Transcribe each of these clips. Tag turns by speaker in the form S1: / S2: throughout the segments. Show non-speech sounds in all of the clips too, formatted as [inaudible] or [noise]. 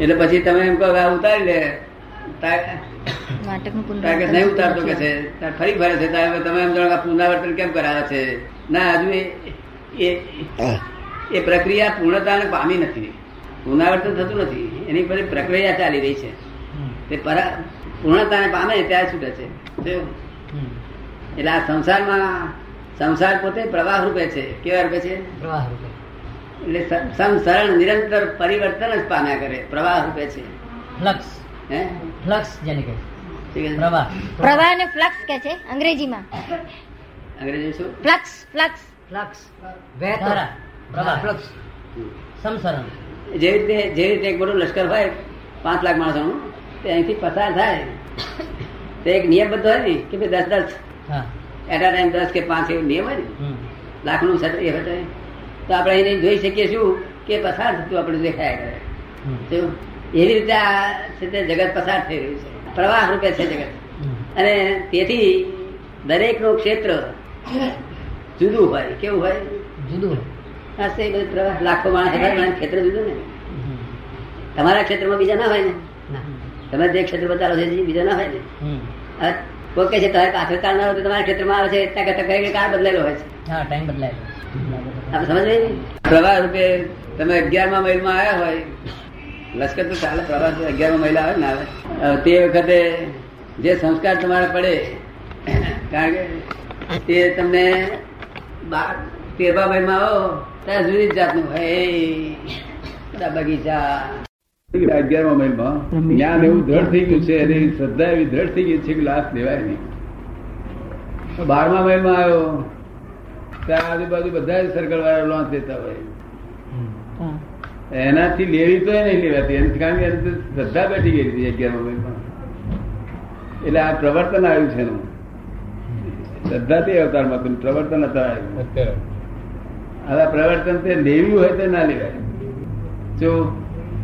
S1: એટલે પછી તમે એમ કહો કે આ ઉતારી લે. નહીં ઉતારતો કે છે? ફરી ફરે છે. તાર તમે એમ જાણો પુનરાવર્તન કેમ કરાવે છે? ના હજુ એ- એ એ પ્રક્રિયા પૂર્ણતાને પામી નથી. પુનરાવર્તન થતું નથી. એની પછી પ્રક્રિયા ચાલી રહી છે. તે પૂર્ણતાને પામે ત્યારે છૂટે છે. એટલે આ સંસારમાં સંસાર પોતે પ્રવાહ રૂપે છે. કેવા રૂપે છે?
S2: પ્રવાહ રૂપે.
S1: એટલે સંસરણ નિરંતર પરિવર્તન જ પામ્યા કરે. પ્રવાહ રૂપે છે.
S2: ફ્લક્સ.
S1: હે?
S2: ફ્લક્સ જેને કહે પ્રવાહ
S3: પ્રવાહ. ને ફ્લક્સ કહે છે અંગ્રેજીમાં.
S1: અંગ્રેજી શું?
S3: Flux flux.
S2: ફ્લક્સ. ધારા પ્રવાહ. ફ્લક્સ સમસરણ
S1: જે રીતે જે રીતે એક મોટું લશ્કર હોય પાંચ લાખ માણસોનું તે અહીંથી પસાર થાય. તે એક નિયમબદ્ધ હોય ને કે ભાઈ દસ દસ.
S2: હા.
S1: એટ અ ટાઈમ દસ કે પાંચ એવું નિયમ હોય ને લાખનું સત્ર એ હોય. તો આપણે એને જોઈ શકીએ શું કે પસાર થતું આપણે દેખાય કરે. એવી રીતે આ છે તે જગત પસાર થઈ રહ્યું છે. પ્રવાહ રૂપે છે જગત. અને તેથી દરેકનું ક્ષેત્ર જુદું હોય. કેવું હોય?
S2: જુદું
S1: આ તે બધું પ્રવાહ. લાખો માણસ માણસ ક્ષેત્ર જુદું ને. તમારા ક્ષેત્રમાં બીજા ના હોય ને? તમે જે ક્ષેત્ર બતાવો છો બીજા ના હોય ને. કોઈ કહે છે તમારે પાછળ કાર ના હોય તો તમારા ક્ષેત્રમાં આવે છે. ત્યાં કરતા કઈ કાર બદલાયેલો હોય છે.
S2: હા ટાઈમ બદલાય
S1: પ્રવાહ રૂપે તમે અગિયારમાં મહિલમાં આવ્યા હોય લશ્કર તો ચાલે પ્રવાસ અગિયારમાં મહિલા આવે ને આવે. તે વખતે જે સંસ્કાર તમારે પડે કારણ કે તે તમને બાર તેરમા મહિલમાં આવો ત્યાં જુદી જાતનું બધા બગીચા. અગિયારમા મહિલમાં જ્ઞાન એવું દ્રઢ થઈ ગયું છે અને શ્રદ્ધા એવી દ્રઢ થઈ ગઈ છે કે લાભ લેવાય નહીં. બારમા મહિલમાં આવ્યો ત્યાં આજુબાજુ બધા જ સર્કલ વાળા લોન્ચ દેતા હોય. એનાથી લેવી તો નહીં લેવાતી. એનાથી કારણ કે શ્રદ્ધા બેઠી ગઈ હતી અગિયારમા એટલે આ પ્રવર્તન આવ્યું છે એનું. શ્રદ્ધાથી તે અવતારમાં હતું. પ્રવર્તન હતા આવ્યું આ પ્રવર્તન તે લેવી હોય તો ના લેવાય. જો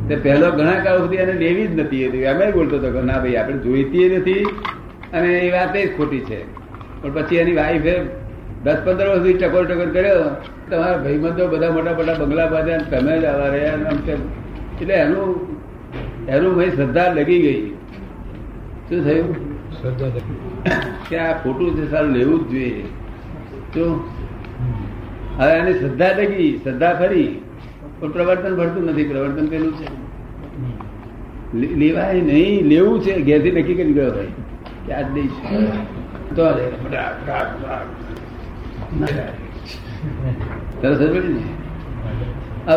S1: તે પહેલો ઘણા કાળ સુધી એને લેવી જ નથી હતી. અમે બોલતો હતો કે ના ભાઈ આપણે જોઈતી નથી અને એ વાત જ ખોટી છે. પણ પછી એની વાઈફે દસ પંદર વર્ષથી સુધી ટકોર ટકોર કર્યો. તમારા ભાઈબંધો બધા મોટા મોટા બંગલા બાંધ્યા તમે જ આવા રહ્યા. એટલે એનું એનું ભાઈ શ્રદ્ધા લગી ગઈ. શું થયું? કે આ ખોટું છે સારું લેવું જ જોઈએ. શું? હવે એની શ્રદ્ધા લગી શ્રદ્ધા ખરી પણ પ્રવર્તન ભરતું નથી. પ્રવર્તન પેલું છે. લેવાય નહીં લેવું છે. ઘેરથી નક્કી કરી ગયો ભાઈ. કે આજ દઈશ તો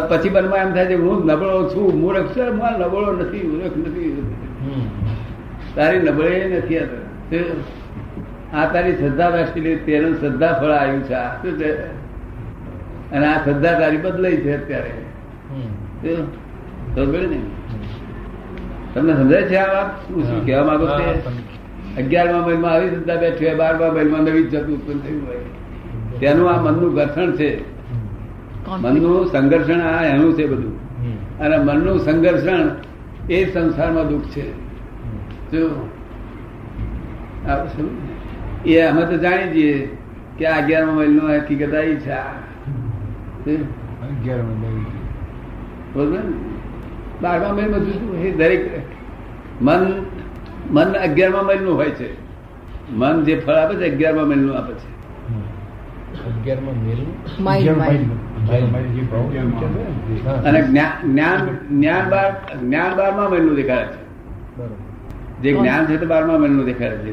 S1: પછી મનમાં એમ થાય છે હું નબળો છું મૂર્ખ છે માં નબળો નથી મૂર્ખ નથી. તારી નબળે નથી આ તારી શ્રદ્ધા રાખી તેનું શ્રદ્ધા ફળ આવ્યું છે. આ શું છે? અને આ શ્રદ્ધા તારી બદલાઈ છે અત્યારે? ને? તમને સમજાય છે આ વાત? શું શું કહેવા માંગો છું? અગિયારમા મહિલમાં આવી શ્રદ્ધા બેઠી હોય બારમા મહિલમાં નવી જ જતું ઉત્પન્ન થયું હોય. તેનું આ મનનું ઘર્ષણ છે. મનનું સંઘર્ષણ આ એનું છે બધું. અને મનનું સંઘર્ષણ એ સંસારમાં દુઃખ છે. જો એ અમે તો જાણી જઈએ કે અગિયારમા અગિયારમા મહિલનો હકીકત આવી છે. ને? બારમા મહિલમાં જુદું એ દરેક મન મન અગિયારમા મહિલનું હોય છે. મન જે ફળ આપે છે અગિયારમા મહિલનું આપે છે. અને જ્ઞાન જ્ઞાન જ્ઞાન બાર જ્ઞાન બારમા દેખાડે છે. જે જ્ઞાન છે તે બારમા મહિલનું દેખાડે છે.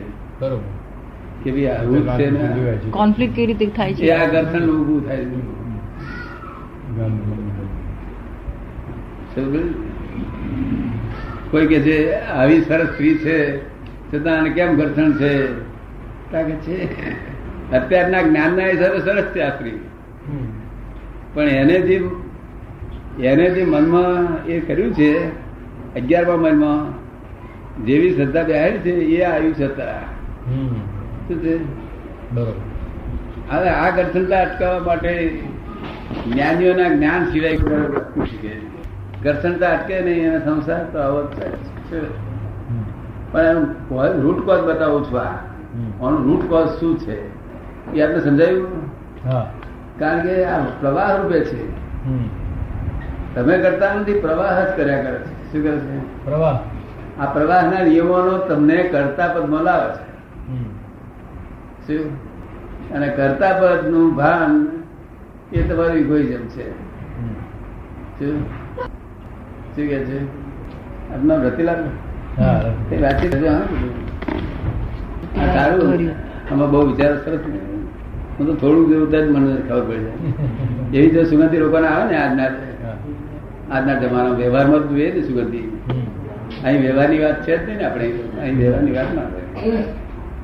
S1: કે ભાઈ આવું જ છે. ને
S3: કોન્ફ્લિક્ટ કેવી રીતે થાય
S1: છે? આ ઘર્ષણ ઊભું થાય છે. કોઈ કે છે આવી સરસ સ્ત્રી છે છતાં આને કેમ ઘર્ષણ છે? કે છે. અત્યારના જ્ઞાનના હિસાબે સરસ છે આ પણ એને જે એને જે મનમાં એ કર્યું છે અગિયારમા મનમાં જેવી શ્રદ્ધા બેહાડી છે એ આવ્યું છે શું છે? હવે આ ઘર્ષણતા અટકાવવા માટે જ્ઞાનીઓના જ્ઞાન સિવાય શીખે ઘર્ષણતા અટકે નહીં અને સંસાર તો આવો જ છે. પણ એનું રૂટ કોઝ બતાવું છું આ. આનું રૂટ કોઝ શું છે? એ આપણે સમજાયું? કારણ કે આ પ્રવાહ રૂપે છે. તમે કરતા નથી પ્રવાહ જ કર્યા કરે છે. શું કરે છે?
S4: પ્રવાહ.
S1: આ પ્રવાહના નિયમોનો તમને કરતા પદમાં લાવે છે. શું? અને કરતા પદનું ભાન એ તમારું ઇગોઇઝમ છે. શું? શું કે છે? આપનું રતિલાલ
S4: હા
S1: એ વાતચીત સારું. આમાં બહુ વિચાર સરસ હું તો થોડું જેવું જ મને ખબર પડી જાય. [laughs] એવી જો સુગંધી લોકોને આવે ને આજના આજના જમાના વ્યવહારમાં તો જોઈએ ને સુગંધી. અહીં વ્યવહારની વાત છે જ નહીં ને આપણે. અહીં વ્યવહારની વાત ના થાય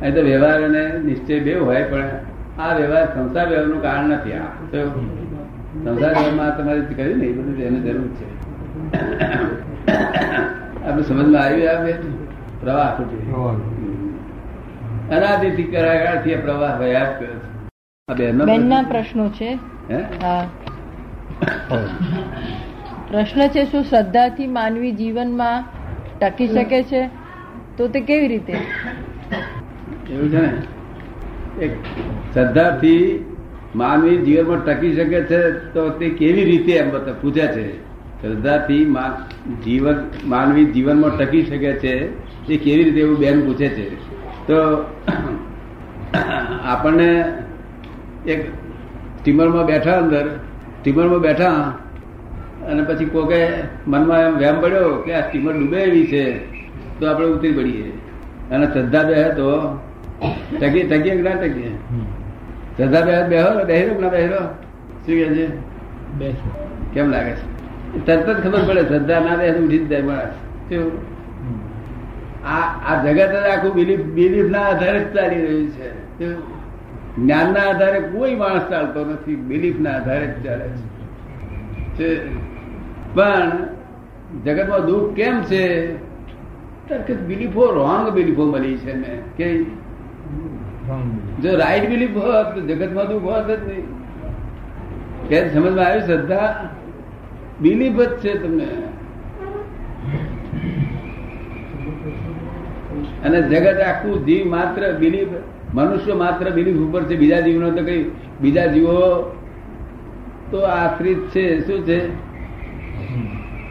S1: અહીં તો વ્યવહાર અને નિશ્ચય બે હોય પણ આ વ્યવહાર સંસાર વ્યવહારનું કારણ નથી. આ તો સંસાર વ્યવહારમાં તમારે જે કહ્યું ને એ બધું એને જરૂર છે. આપણે સમજમાં આવ્યું આ બે? પ્રવાહ અનાદિથી કરાયાથી આ પ્રવાહ વયા કર્યો છે. બેનનો? પ્રશ્નો
S5: છે. પ્રશ્ન છે શું શ્રદ્ધાથી માનવી જીવનમાં ટકી શકે છે? તો તે કેવી રીતે?
S1: એવું છે ને? શ્રદ્ધાથી માનવી જીવનમાં ટકી શકે છે તો તે કેવી રીતે એમ બધા પૂછે છે? શ્રદ્ધાથી જીવન માનવી જીવનમાં ટકી શકે છે તે કેવી રીતે એવું બેન પૂછે છે? તો આપણને એક સ્ટીમરમાં બેઠા અંદર સ્ટીમરમાં બેઠા અને પછી કોકે મનમાં એમ વહેમ પડ્યો કે આ સ્ટીમર ડૂબે એવી છે તો આપણે ઉતરી પડીએ. અને શ્રદ્ધા બે તો ટકી ટકીએ ના ટકીએ. શ્રદ્ધા બે બેહો બેહરો ના બેહેરો? શું કે છે?
S4: બેસો
S1: કેમ લાગે છે? તરત જ ખબર પડે શ્રદ્ધા ના બેસે ઉઠી જ જાય માણસ આ આ જગત આખું બિલીફ બિલીફ ના આધારે જ ચાલી રહ્યું છે? જ્ઞાનના આધારે કોઈ માણસ ચાલતો નથી બિલીફ ના આધારે જ ચાલે છે. પણ જગતમાં દુઃખ કેમ છે? બિલીફો રોંગ બિલીફો મળી છે મેં કે જો રાઈટ બિલીફ હોત તો જગતમાં દુઃખ હોત જ નહીં. કે સમજમાં આવ્યું? શ્રદ્ધા, બિલીફ જ છે તમને. અને જગત આખું જીવ માત્ર બિલીફ. મનુષ્ય માત્ર બિલીફ ઉપર છે બીજા જીવનો તો કઈ બીજા જીવો તો આશ્રિત છે શું છે?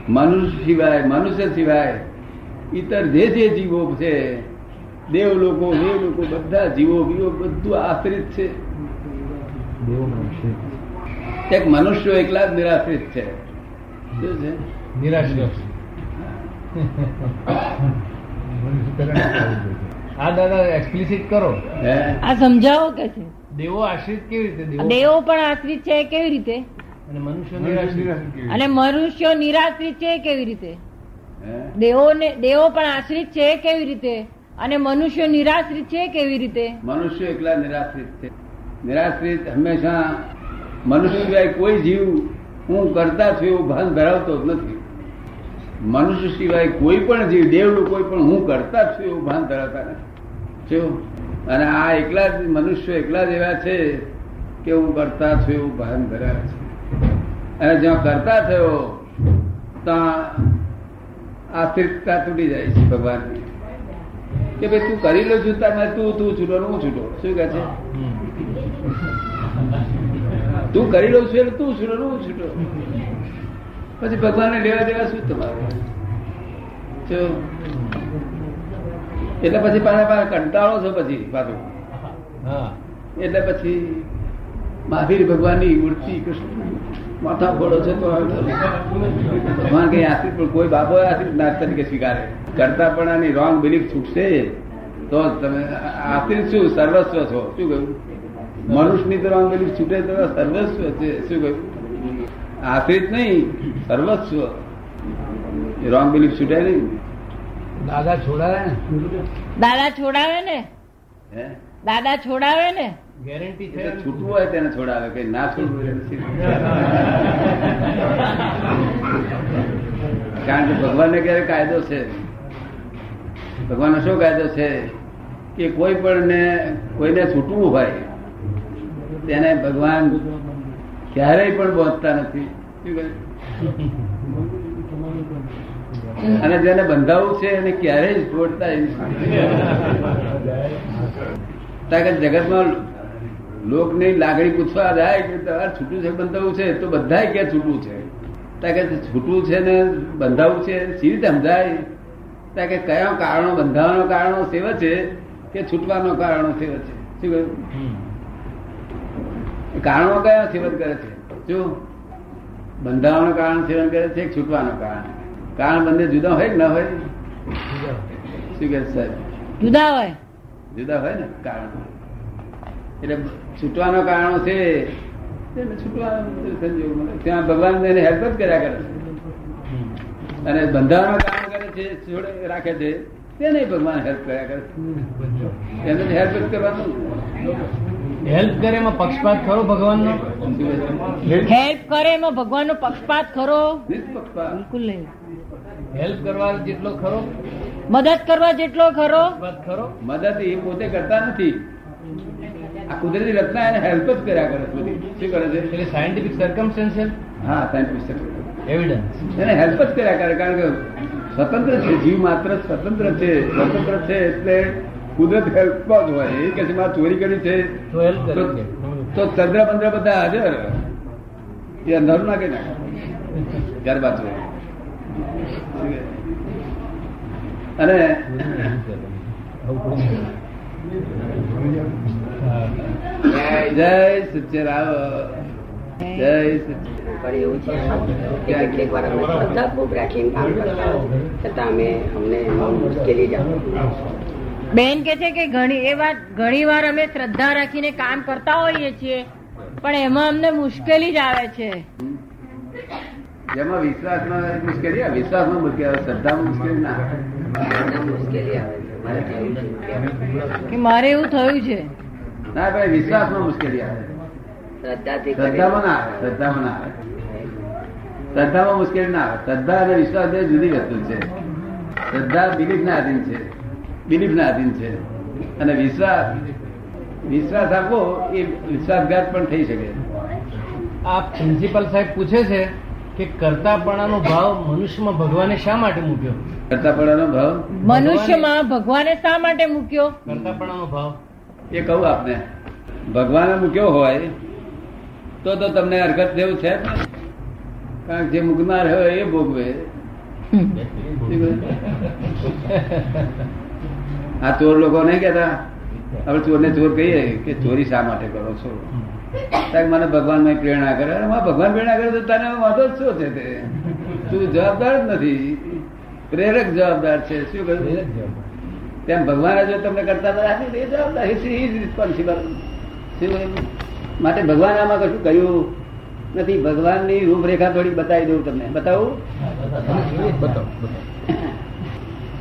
S1: મનુષ્ય સિવાય મનુષ્ય સિવાય ઇતર જે જે જીવો છે દેવ લોકો હે લોકો બધા જીવો બીવો બધું આશ્રિત છે. એક મનુષ્ય એકલા જ નિરાશ્રિત છે. શું છે?
S4: નિરાશ્રય. આ દાદા એક્સપ્લિસિટ કરો.
S5: આ સમજાવો કે છે?
S4: દેવો આશ્રિત કેવી રીતે? દેવો
S5: દેવો પણ આશ્રિત છે કેવી રીતે?
S4: અને મનુષ્ય નિરાશ્રિત
S5: અને મનુષ્યો નિરાશ્રિત છે કેવી રીતે? દેવોને દેવો પણ આશ્રિત છે કેવી રીતે? અને મનુષ્યો નિરાશ્રિત છે કેવી રીતે?
S1: મનુષ્ય એકલા નિરાશ્રિત છે. નિરાશ્રિત હંમેશા મનુષ્ય કોઈ જીવ હું કરતા છું એવું ભાન ધરાવતો જ નથી. મનુષ્ય સિવાય કોઈ પણ જીવ દેવનું કોઈ પણ હું કરતા જ છું એવું ભાન ધરાવતા નથી. અને આ એકલા જ મનુષ્ય એકલા જ એવા છે કે હું કરતા છું એવું ભાન ધરાવે છે. અને જ્યાં કરતા થયો ત્યાં આશ્રિતતા તૂટી જાય છે ભગવાનની. કે ભાઈ તું કરી લો છું તમે તું તું છૂટો હું છૂટો. શું કહે છે? તું કરી લો છું એટલે તું છૂટો હું છૂટો. પછી ભગવાનને લેવા દેવા શું તમારે? એટલે પછી પાછા પાછા કંટાળો છો પછી પાછું. એટલે પછી મહાવીર ભગવાનની મૂર્તિ કૃષ્ણ માથા ફોડો છે તો ભગવાન કઈ આશ્રિત પણ કોઈ બાબો આશ્રિત નાથ તરીકે સ્વીકારે. કરતા પણ રોંગ બિલીફ છૂટશે તો તમે આશ્રિત શું? સર્વસ્વ છો. શું કહ્યું? મનુષ્યની તો રોંગ બિલીફ છૂટે તો સર્વસ્વ છે. શું કહ્યું? આશ્રિત નહીં. સર્વસ્વ. રોંગ બિલીફ છૂટાય નહીં.
S4: દાદા છોડાવે ને?
S5: દાદા છોડાવે ને?
S1: હે?
S5: દાદા છોડાવે ને?
S4: ગેરંટી
S1: છૂટવું હોય તેને છોડાવે કે ના છૂટવું. [laughs] કારણ કે ભગવાનને ક્યારે કાયદો છે? ભગવાનનો શું કાયદો છે? કે કોઈ પણ ને કોઈને છૂટવું હોય તેને ભગવાન ક્યારેય પણ પહોંચતા નથી. અને જેને બંધાવું છે એને ક્યારેય જ છોડતા કે જગતમાં લોકની લાગણી પૂછવા જાય કે તમારે છૂટું છે બંધાવું છે તો બધા કે છૂટું છે. કે છૂટું છે ને બંધાવું છે સી રીતે સમજાય? ત્યાં કે કયા કારણો બંધાવાનો કારણો સેવા છે કે છૂટવાનો કારણો સેવા છે? શું કહ્યું? કારણો કયા સેવન કરે છે? જો બંધાવાનું કારણ સેવન કરે છે છૂટવાનું કારણ. કારણ બંને જુદા હોય કે ના હોય? શું કે સાહેબ?
S5: જુદા હોય.
S1: જુદા હોય ને કારણ. એટલે છૂટવાનો કારણો છે. ત્યાં ભગવાન એને હેલ્પ જ કર્યા કરે છે. અને બંધાવાનો કારણ કરે છે છોડે રાખે છે તેને ભગવાન હેલ્પ કર્યા કરે છે. એને હેલ્પ જ કરવાનું.
S4: હેલ્પ કરે એમાં પક્ષપાત ખરો ભગવાનનો?
S5: હેલ્પ કરે એમાં ભગવાનનો પક્ષપાત ખરો? બિલકુલ નહીં.
S4: હેલ્પ કરવા જેટલો ખરો?
S5: મદદ કરવા જેટલો ખરો?
S4: ખરો?
S1: મદદ એ પોતે કરતા નથી. આ કુદરતી રચના એને હેલ્પ જ કર્યા કરે છે બધી. શું કરે છે?
S4: એટલે સાયન્ટિફિક સર્કમસ્ટન્સિયલ
S1: હા સાયન્ટિફિક
S4: એવિડન્સ
S1: એને હેલ્પ જ કર્યા કરે કારણ કે સ્વતંત્ર છે. જીવ માત્ર સ્વતંત્ર છે. સ્વતંત્ર છે એટલે કુદરત હેલ્પ જ હોય. એ કે છે મારે ચોરી કરી છે.
S4: તો હેલ્પ કરે
S1: તો
S4: છે
S1: તો ચંદ્ર બંદ્ર બધા હાજર. એ અંધારું નાખી નાખે ત્યાર બાજુ. અને જય સચ્ચરાવ જય
S6: કેટલીક વાર શ્રદ્ધા ખૂબ રાખીને કામ કરતા છતાં અમે અમને મુશ્કેલી જ
S5: બેન કે છે કે ઘણી એ વાત ઘણી વાર અમે શ્રદ્ધા રાખીને કામ કરતા હોઈએ છીએ પણ એમાં અમને મુશ્કેલી જ આવે છે.
S1: જેમાં વિશ્વાસમાં મુશ્કેલી આવે? વિશ્વાસમાં મુશ્કેલી આવે? શ્રદ્ધામાં મુશ્કેલી ના
S6: મુશ્કેલી આવે મારે
S5: કે મારે એવું થયું છે.
S1: ના ભાઈ વિશ્વાસમાં મુશ્કેલી આવે. શ્રદ્ધામાં ના આવે શ્રદ્ધામાં ના આવે. શ્રદ્ધામાં મુશ્કેલી ના આવે. શ્રદ્ધા અને વિશ્વાસ બે જુદી વસ્તુ છે. શ્રદ્ધા બિલીફ ના આધીન છે. બિલીફ ના આધીન છે. અને વિશ્વાસ વિશ્વાસ આપવો એ વિશ્વાસઘાત પણ થઈ શકે.
S4: આ પ્રિન્સિપલ સાહેબ પૂછે છે કે કરતાપણાનો ભાવ મનુષ્યમાં ભગવાને શા માટે મૂક્યો?
S1: કરતાપણાનો ભાવ?
S5: મનુષ્યમાં ભગવાને શા માટે મૂક્યો?
S4: કરતાપણાનો ભાવ.
S1: એ કહું આપને. ભગવાને મૂક્યો હોય તો તો તમને હરકત જેવું છે કારણ કે જે મૂકનાર હોય એ ભોગવે. આ ચોર લોકો નહીં કેતા આપણે ચોરને ચોર કહીએ કે ચોરી શા માટે કરો છો? મને ભગવાનમાં પ્રેરણા કરે. ભગવાન પ્રેરણા કરે તો તને વાંધો જ શું છે તે? તું જવાબદાર જ નથી. પ્રેરક જવાબદાર છે. શું કહ્યું? તેમ ભગવાન જો તમને કરતા એ જવાબદાર ઇઝ રિસ્પોન્સિબલ માટે ભગવાન આમાં કશું કહ્યું નથી. ભગવાનની રૂપરેખા થોડી બતાવી દઉં તમને. બતાવું. [laughs]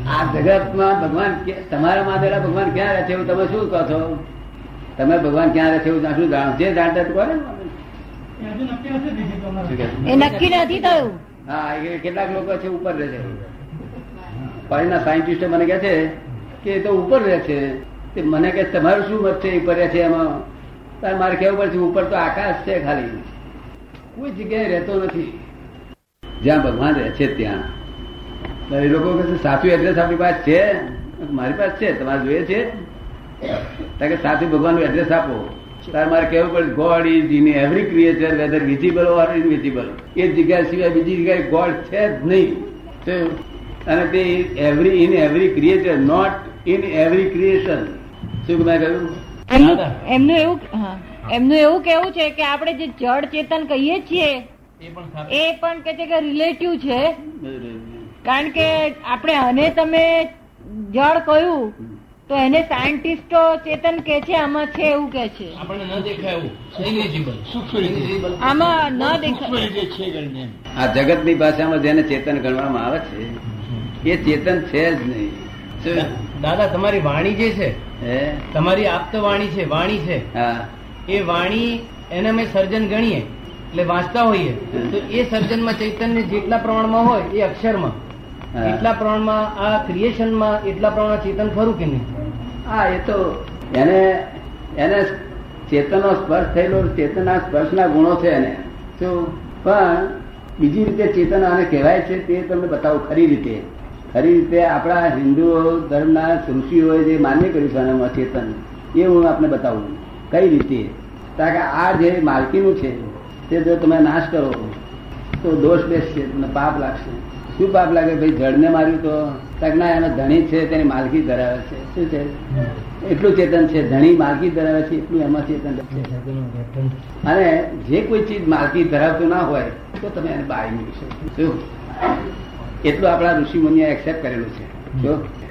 S1: આ જગતમાં ભગવાન કે- તમારા માદેલા ભગવાન ક્યાં રહે છે એવું તમે શું કહો છો? તમે ભગવાન ક્યાં રહે છે એવું શું જાણો? જે જાણતા કહો ને
S5: એ નક્કી નથી થયું
S1: હા એ કેટલાક લોકો છે ઉપર રહે છે. પાણીના સાયન્ટિસ્ટો મને કહે છે કે એ તો ઉપર રહે છે. તે મને કે તમારું શું મત છે એ ઉપર રહે છે એમાં? તારે મારે કેવું પડશે ઉપર તો આકાશ છે ખાલી. કોઈ જગ્યાએ રહેતો નથી. જ્યાં ભગવાન રહે છે ત્યાં. એ લોકો સાચું એડ્રેસ આપણી પાસે છે? મારી પાસે છે તમારે જોઈએ છે. કારણ કે સાચું ભગવાનનું એડ્રેસ આપો. તારે મારે કેવું પડે God is in every creature whether visible or invisible એ જગ્યા સિવાય બીજી જગ્યાએ ગોડ છે જ નહીં. અને તે every in every creature not in every creation શું મેં કહ્યું?
S5: એમનું એવું એમનું એવું કેવું છે કે આપણે જે જળ ચેતન કહીએ છીએ
S4: એ પણ સાચું.
S5: એ પણ કે છે કે રિલેટિવ છે. કારણ કે આપણે અને તમે જળ કહ્યું તો એને સાયન્ટિસ્ટો ચેતન કે છે આમાં છે એવું કે છે.
S4: આપણને ન દેખાયું
S5: આમાં ન દેખાય.
S1: આ જગતની ભાષામાં જેને ચેતન ગણવામાં આવે છે એ ચેતન છે જ નહીં.
S4: દાદા તમારી વાણી જે છે
S1: હે?
S4: તમારી આપતો વાણી છે વાણી છે.
S1: હા.
S4: એ વાણી એને અમે સર્જન ગણીએ એટલે વાંચતા હોઈએ તો એ સર્જનમાં ચૈતન્ય જેટલા પ્રમાણમાં હોય એ અક્ષરમાં. એટલા પ્રમાણમાં આ ક્રિએશનમાં એટલા પ્રમાણમાં ચેતન ખરું કે નહીં?
S1: હા એ તો એને એને ચેતનનો સ્પર્શ થયેલો ચેતનના સ્પર્શના ગુણો છે એને. તો પણ બીજી રીતે ચેતન આને કહેવાય છે તે તમને બતાવું ખરી રીતે. ખરી રીતે આપણા હિન્દુઓ ધર્મના ઋષિઓએ જે માન્ય કર્યું છે આનામાં ચેતન એ હું આપને બતાવું. કઈ રીતે? કારણ કે આ જે માલકીનું છે તે જો તમે નાશ કરો તો દોષ બેસશે તમને પાપ લાગશે. શું પાપ લાગે? ભાઈ, જળને માર્યું તો? તક ના એનો ધણી છે, તેની માલકી ધરાવે છે. શું છે? એટલું ચેતન છે. ધણી માલકી ધરાવે છે, એટલું એમાં ચેતન અને જે કોઈ ચીજ માલકી ધરાવતું ના હોય, તો તમે એને બાળી મૂકી શકો શું? એટલું આપણા ઋષિ મુનિએ એક્સેપ્ટ કરેલું છે. જો?